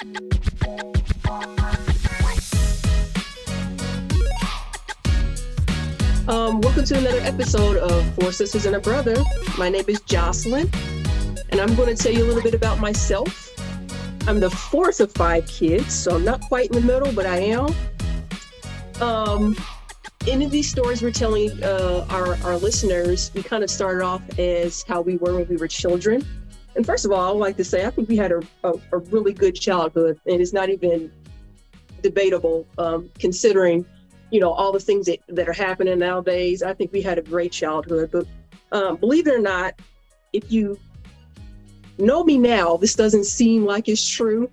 Um, welcome to another episode of Four Sisters and a Brother. My name is Joslyn, and I'm going to tell you a little bit about myself. I'm the fourth of five kids, so I'm not quite in the middle, but I am. Um, any of these stories we're telling uh, our, our listeners, we kind of started off as how we were when we were children. And first of all, I would like to say I think we had a, a, a really good childhood, and it's not even debatable um, considering you know all the things that, that are happening nowadays. I think we had a great childhood but um, believe it or not if you know me now this doesn't seem like it's true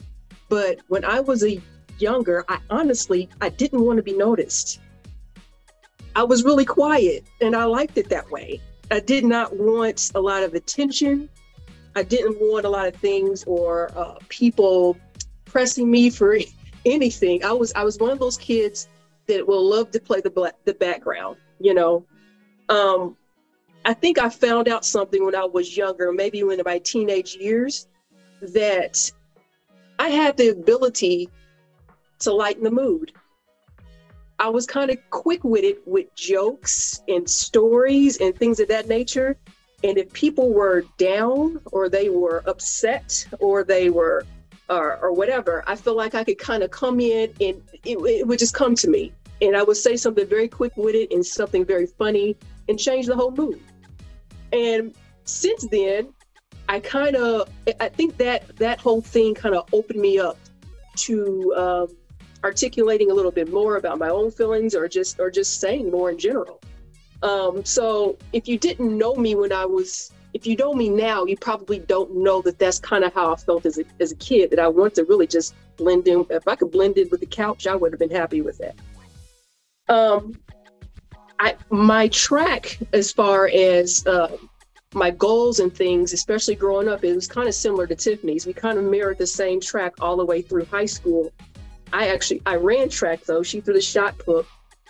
but when i was a younger i honestly i didn't want to be noticed. I was really quiet and i liked it that way. I did not want a lot of attention i didn't want a lot of things or uh, people pressing me for anything i was i was one of those kids that will love to play the black, the background. You know, um, I think I found out something when I was younger, maybe in my teenage years, that I had the ability to lighten the mood. I was kind of quick witted with jokes and stories and things of that nature. And if people were down or they were upset or they were or, or whatever, I feel like I could kind of come in and it, it would just come to me. And I would say something very quick with it and something very funny and change the whole mood. And since then, I kind of, I think that that whole thing kind of opened me up to um, articulating a little bit more about my own feelings or just, or just saying more in general. Um, so if you didn't know me when I was if you know me now, you probably don't know that that's kind of how I felt as a, as a kid, that I want to really just blend in. If I could blend in with the couch, I would have been happy with that. Um, I, my track as far as uh, my goals and things, especially growing up, it was kind of similar to Tiffany's. We kind of mirrored the same track all the way through high school. I actually, I ran track though. She threw the shot put.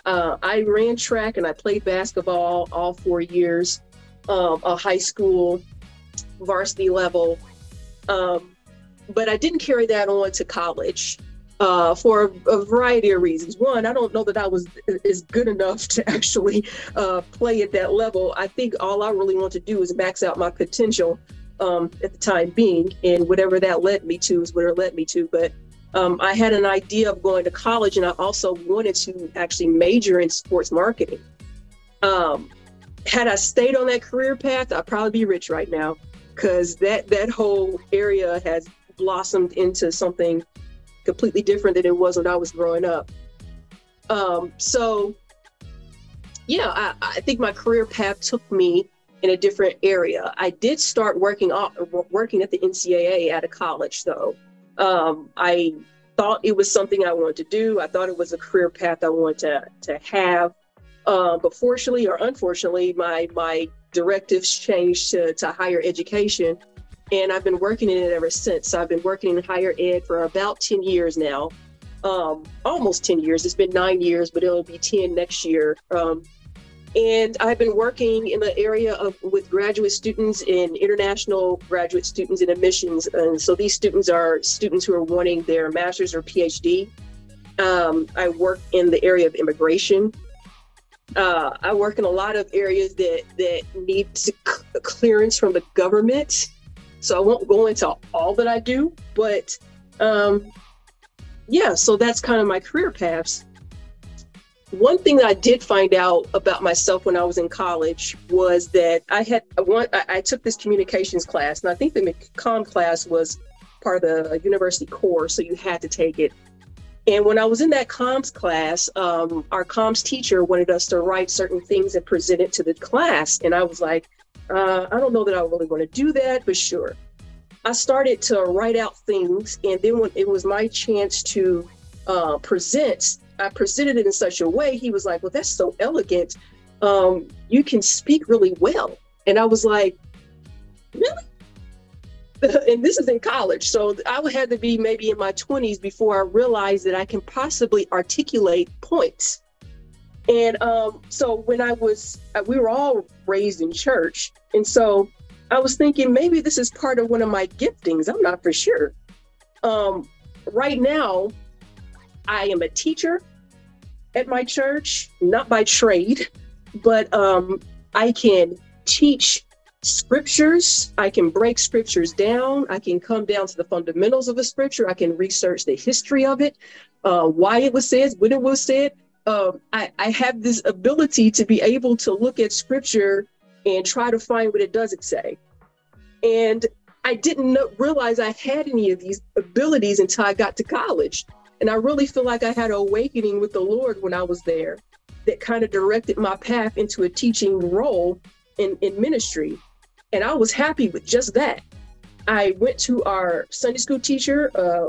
Uh, I ran track and I played basketball all four years um, a high school varsity level. Um, but I didn't carry that on to college uh, for a, a, variety of reasons. One, I don't know that I was is good enough to actually uh, play at that level. I think all I really want to do is max out my potential um, at the time being, and whatever that led me to is it led me to. But um, I had an idea of going to college, and I also wanted to actually major in sports marketing. Um, had I stayed on that career path, I'd probably be rich right now because that that whole area has blossomed into something completely different than it was when I was growing up. Um, so, yeah, I, I think my career path took me in a different area. I did start working working at the NCAA out of college, though. Um, I thought it was something I wanted to do. I thought it was a career path I wanted to to have. Uh, but fortunately or unfortunately, my my directives changed to, to higher education, and I've been working in it ever since. So I've been working in higher ed for about 10 years now, um, almost 10 years. It's been nine years, but it'll be 10 next year. Um, and I've been working in the area of with graduate students and international graduate students in admissions. And so these students are students who are wanting their master's or PhD. Um, I work in the area of immigration uh, I work in a lot of areas that that need clearance from the government, so I won't go into all that I do. But um, yeah, so that's kind of my career paths. One thing that I did find out about myself when I was in college was that I had one. I, I took this communications class, and I think the comm class was part of the university core, so you had to take it. And when I was in that comms class, um, our comms teacher wanted us to write certain things and present it to the class. And I was like, uh, I don't know that I really want to do that, but sure. I started to write out things. And then when it was my chance to uh, present, I presented it in such a way, he was like, Well, that's so elegant. Um, you can speak really well. And I was like, Really? and this is in college. So I would have to be maybe in my 20s before I realized that I can possibly articulate points. And um, so when I was, uh, we were all raised in church. And so I was thinking maybe this is part of one of my giftings. I'm not for sure. Um, right now, I am a teacher at my church, not by trade, but um, I can teach scriptures. I can break scriptures down. I can come down to the fundamentals of a scripture. I can research the history of it, uh, why it was said, when it was said. Um, I, I have this ability to be able to look at scripture and try to find what it doesn't say. And I didn't know, realize I had any of these abilities until I got to college. And I really feel like I had an awakening with the Lord when I was there that kind of directed my path into a teaching role in, in ministry. And I was happy with just that. I went to our Sunday school teacher, uh,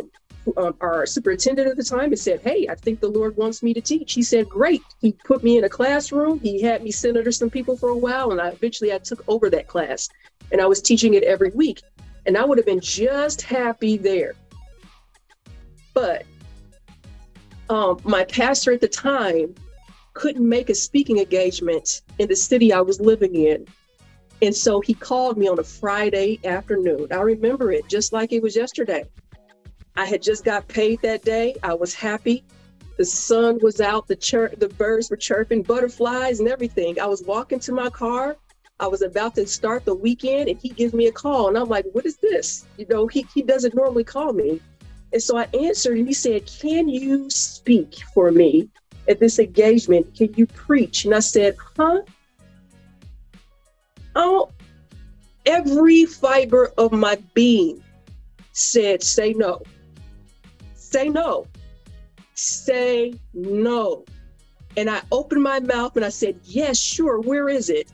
um, our superintendent at the time, and said, Hey, I think the Lord wants me to teach. He said, Great. He put me in a classroom. He had me sit under some people for a while, and I eventually I took over that class and I was teaching it every week. And I would have been just happy there. But um, my pastor at the time couldn't make a speaking engagement in the city I was living in. And so he called me on a Friday afternoon. I remember it just like it was yesterday. I had just got paid that day. I was happy. The sun was out, the chir- the birds were chirping, butterflies and everything. I was walking to my car. I was about to start the weekend and he gives me a call and I'm like, what is this? You know, he, he doesn't normally call me. And so I answered and he said, Can you speak for me at this engagement? Can you preach? And I said, Huh? Oh, every fiber of my being said, Say no. Say no. Say no. And I opened my mouth and I said, Yes, sure. Where is it?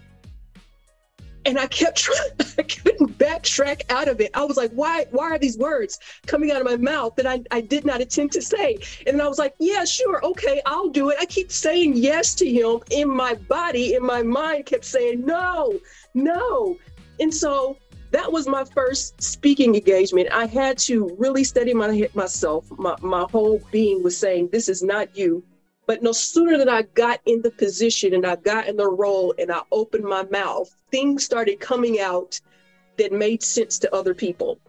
And I kept trying, I couldn't backtrack out of it. I was like, why, why are these words coming out of my mouth that I, I did not intend to say? And I was like, yeah, sure, okay, I'll do it. I keep saying yes to him in my body, in my mind kept saying no, no. And so that was my first speaking engagement. I had to really study my myself. My, my whole being was saying, this is not you. But no sooner than I got in the position and I got in the role and I opened my mouth, things started coming out that made sense to other people.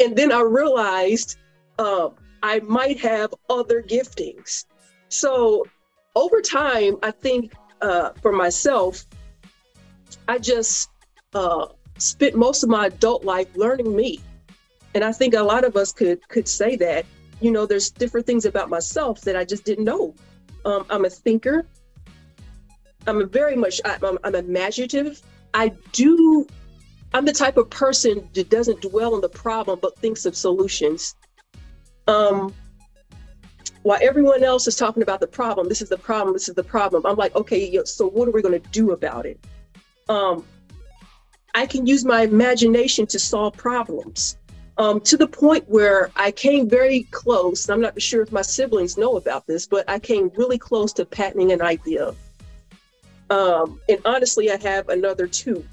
And then I realized uh, I might have other giftings. So over time, I think uh, for myself, I just uh, spent most of my adult life learning me. And I think a lot of us could could say that. You know, there's different things about myself that I just didn't know um, I'm a thinker. I'm a very much, I'm, I'm imaginative. I do, I'm the type of person that doesn't dwell on the problem, but thinks of solutions. Um, while everyone else is talking about the problem, this is the problem, this is the problem. I'm like, okay, so what are we going to do about it? Um, I can use my imagination to solve problems um, to the point where I came very close. I'm not sure if my siblings know about this, but I came really close to patenting an idea. Um, and honestly, I have another two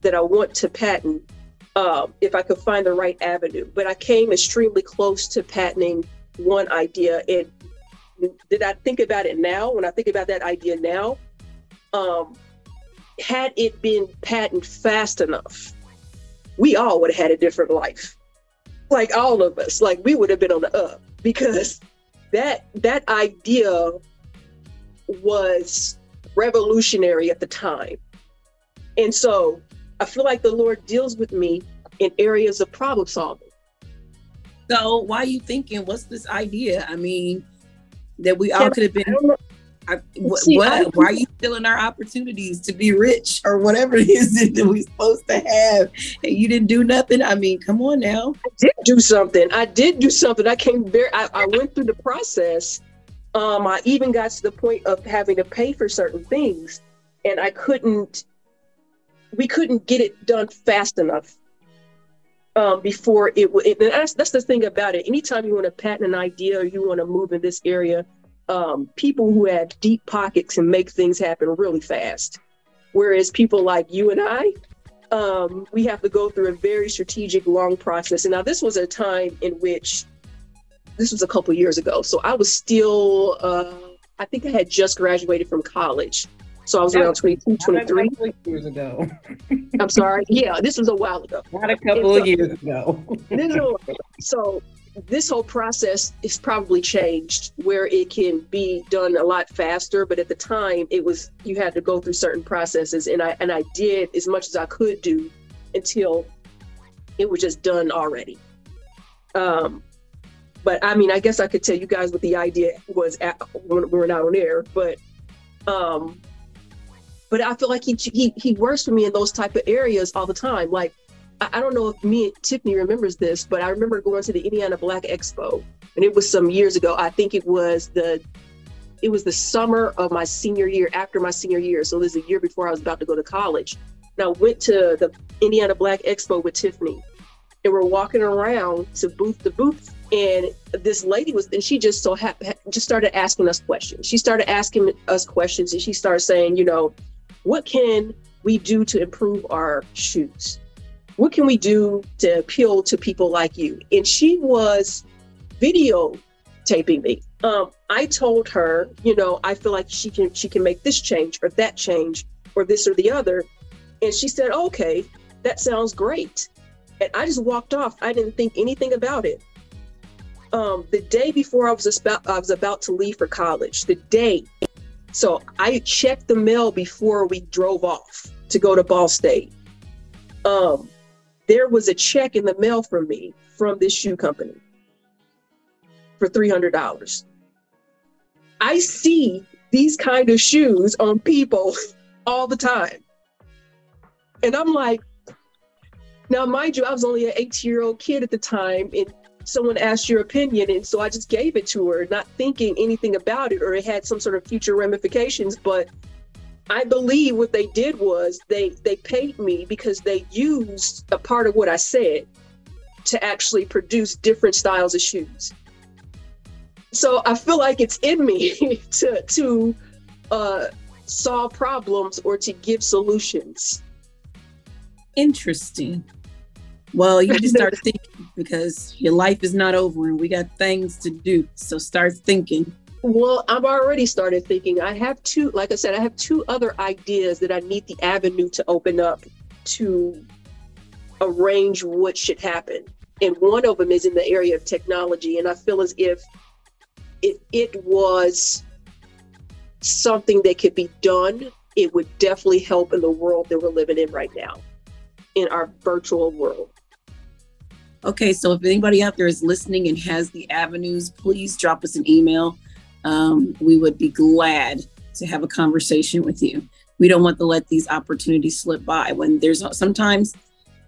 that I want to patent um, if I could find the right avenue. But I came extremely close to patenting one idea. And did I think about it now? When I think about that idea now, um, had it been patented fast enough, we all would have had a different life like all of us, like we would have been on the up because that that idea was revolutionary at the time. And so I feel like the Lord deals with me in areas of problem solving. So why are you thinking what's this idea? I mean, that we all could have been I, what, See, what? I, why are you stealing our opportunities to be rich or whatever it is that we're supposed to have? And you didn't do nothing. I mean, come on now. I did do something. I did do something. I came very. I, I went through the process. Um, I even got to the point of having to pay for certain things, and I couldn't. We couldn't get it done fast enough um, before it would. That's that's the thing about it. Anytime you want to patent an idea or you want to move in this area um, people who have deep pockets and make things happen really fast. Whereas people like you and I, um, we have to go through a very strategic, long process. And now this was a time in which this was a couple years ago. So I was still, uh, I think I had just graduated from college. So I was around 22, 23. years ago. I'm sorry. Yeah, this was a while ago. Not a couple of years ago. so this whole process is probably changed where it can be done a lot faster but at the time it was you had to go through certain processes and i and i did as much as i could do until it was just done already. Um but i mean i guess i could tell you guys what the idea was at, when we were not on air but um but i feel like he he, he works for me in those type of areas all the time. Like I don't know if me and Tiffany remembers this, but I remember going to the Indiana Black Expo, and it was some years ago. I think it was the it was the summer of my senior year, after my senior year. So this is a year before I was about to go to college. And I went to the Indiana Black Expo with Tiffany, and we're walking around to booth to booth, and this lady was, and she just so ha- just started asking us questions. She started asking us questions, and she started saying, you know, what can we do to improve our shoes? What can we do to appeal to people like you? And she was videotaping me. Um, I told her, you know, I feel like she can she can make this change or that change or this or the other. And she said, okay, that sounds great. And I just walked off. I didn't think anything about it. Um, the day before I was about I was about to leave for college, the day. So I checked the mail before we drove off to go to Ball State. Um, there was a check in the mail from me from this shoe company for $300. I see these kind of shoes on people all the time. And I'm like, now, mind you, I was only an 18 year old kid at the time, and someone asked your opinion. And so I just gave it to her, not thinking anything about it or it had some sort of future ramifications. But I believe what they did was they they paid me because they used a part of what I said to actually produce different styles of shoes. So I feel like it's in me to to uh, solve problems or to give solutions. Interesting. Well, you just start thinking because your life is not over and we got things to do. So start thinking. Well, I've already started thinking. I have two, like I said, I have two other ideas that I need the avenue to open up to arrange what should happen. And one of them is in the area of technology. And I feel as if if it was something that could be done, it would definitely help in the world that we're living in right now, in our virtual world. Okay, so if anybody out there is listening and has the avenues, please drop us an email um, we would be glad to have a conversation with you. We don't want to let these opportunities slip by. When there's sometimes,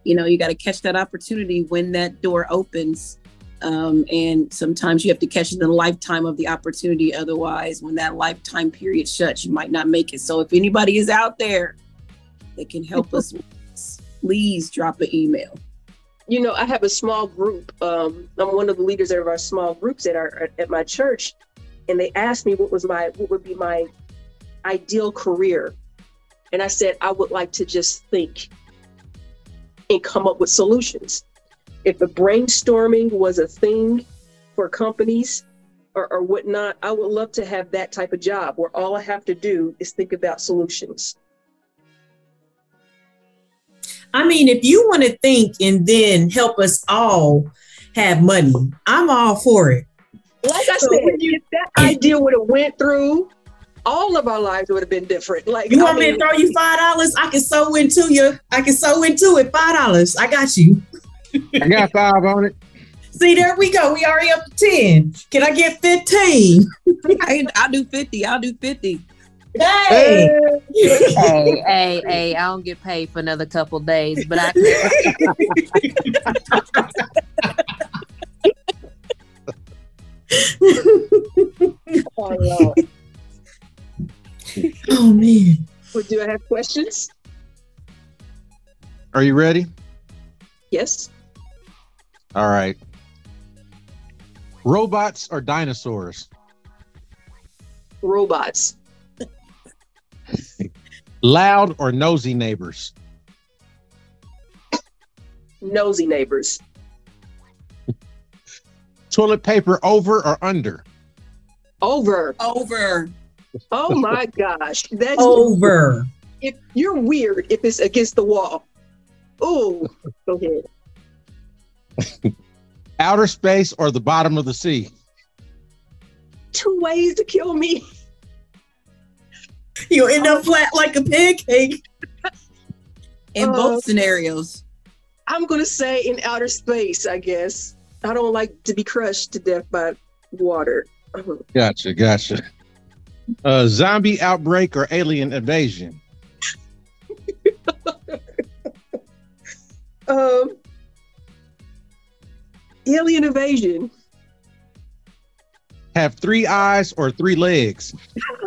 you know, you got to catch that opportunity when that door opens. Um, and sometimes you have to catch in the lifetime of the opportunity. Otherwise, when that lifetime period shuts, you might not make it. So if anybody is out there that can help us, please drop an email you know, I have a small group. Um, I'm one of the leaders of our small groups at our at my church, and they asked me what was my what would be my ideal career. And i said i would like to just think and come up with solutions. If the brainstorming was a thing for companies or, or whatnot i would love to have that type of job where all i have to do is think about solutions. I mean if you want to think and then help us all have money i'm all for it like I so said, you, if that idea would have went through, all of our lives would have been different. Like you want I mean, me to throw you five dollars? I can sew into you. I can sew into it. Five dollars. I got you. I got five on it. See, there we go. We already up to ten. Can I get fifteen? I, will do fifty. I'll do fifty. Hey. hey, hey, hey! I don't get paid for another couple days, but I. oh, oh man. Well, do I have questions? Are you ready? Yes. All right. Robots or dinosaurs? Robots. Loud or nosy neighbors? Nosy neighbors. Toilet paper over or under? Over. Over. Oh my gosh. That's over. If you're weird if it's against the wall. Oh, go ahead. Outer space or the bottom of the sea? Two ways to kill me. You'll end up flat like a pancake. In Uh, both scenarios. I'm gonna say in outer space. I guess I don't like to be crushed to death by water. Gotcha, gotcha. Uh, zombie outbreak or alien invasion? Um, alien invasion. Have three eyes or three legs?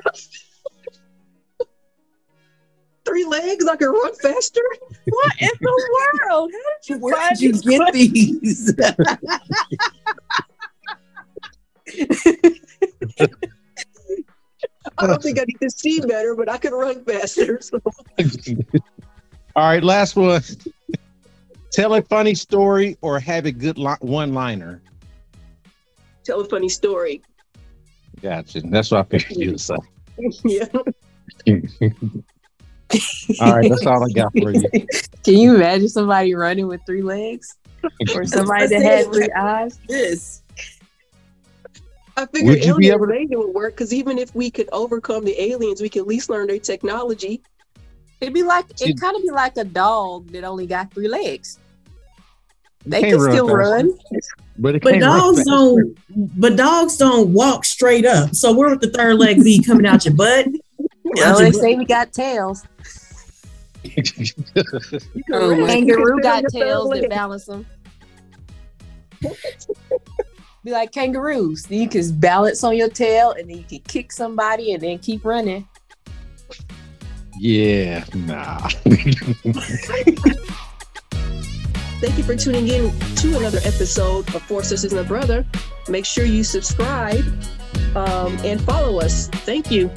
legs. I can run faster. What in the world? How did you Where find did you these get these? I don't think I need to see better, but I can run faster. So. All right, last one. Tell a funny story or have a good li- one liner. Tell a funny story. Gotcha. That's what I figured you would say. yeah. All right, that's all I got for you. Can you imagine somebody running with three legs? Or somebody that had three eyes? this. I figured Would you be alien able to- would work because even if we could overcome the aliens, we could at least learn their technology. It'd be like See- it kind of be like a dog that only got three legs. They Can't can run still fast. run. But, it But can't run dogs don't. But dogs don't walk straight up. So where would the third leg be coming out your butt? Well, Out they your say we got tails. You Oh, run- my- you can Kangaroo got on your third tails that balance them. Be like kangaroos. Then you can balance on your tail and then you can kick somebody and then keep running. yeah, nah. Thank you for tuning in to another episode of Four Sisters and a Brother. Make sure you subscribe um, and follow us. Thank you.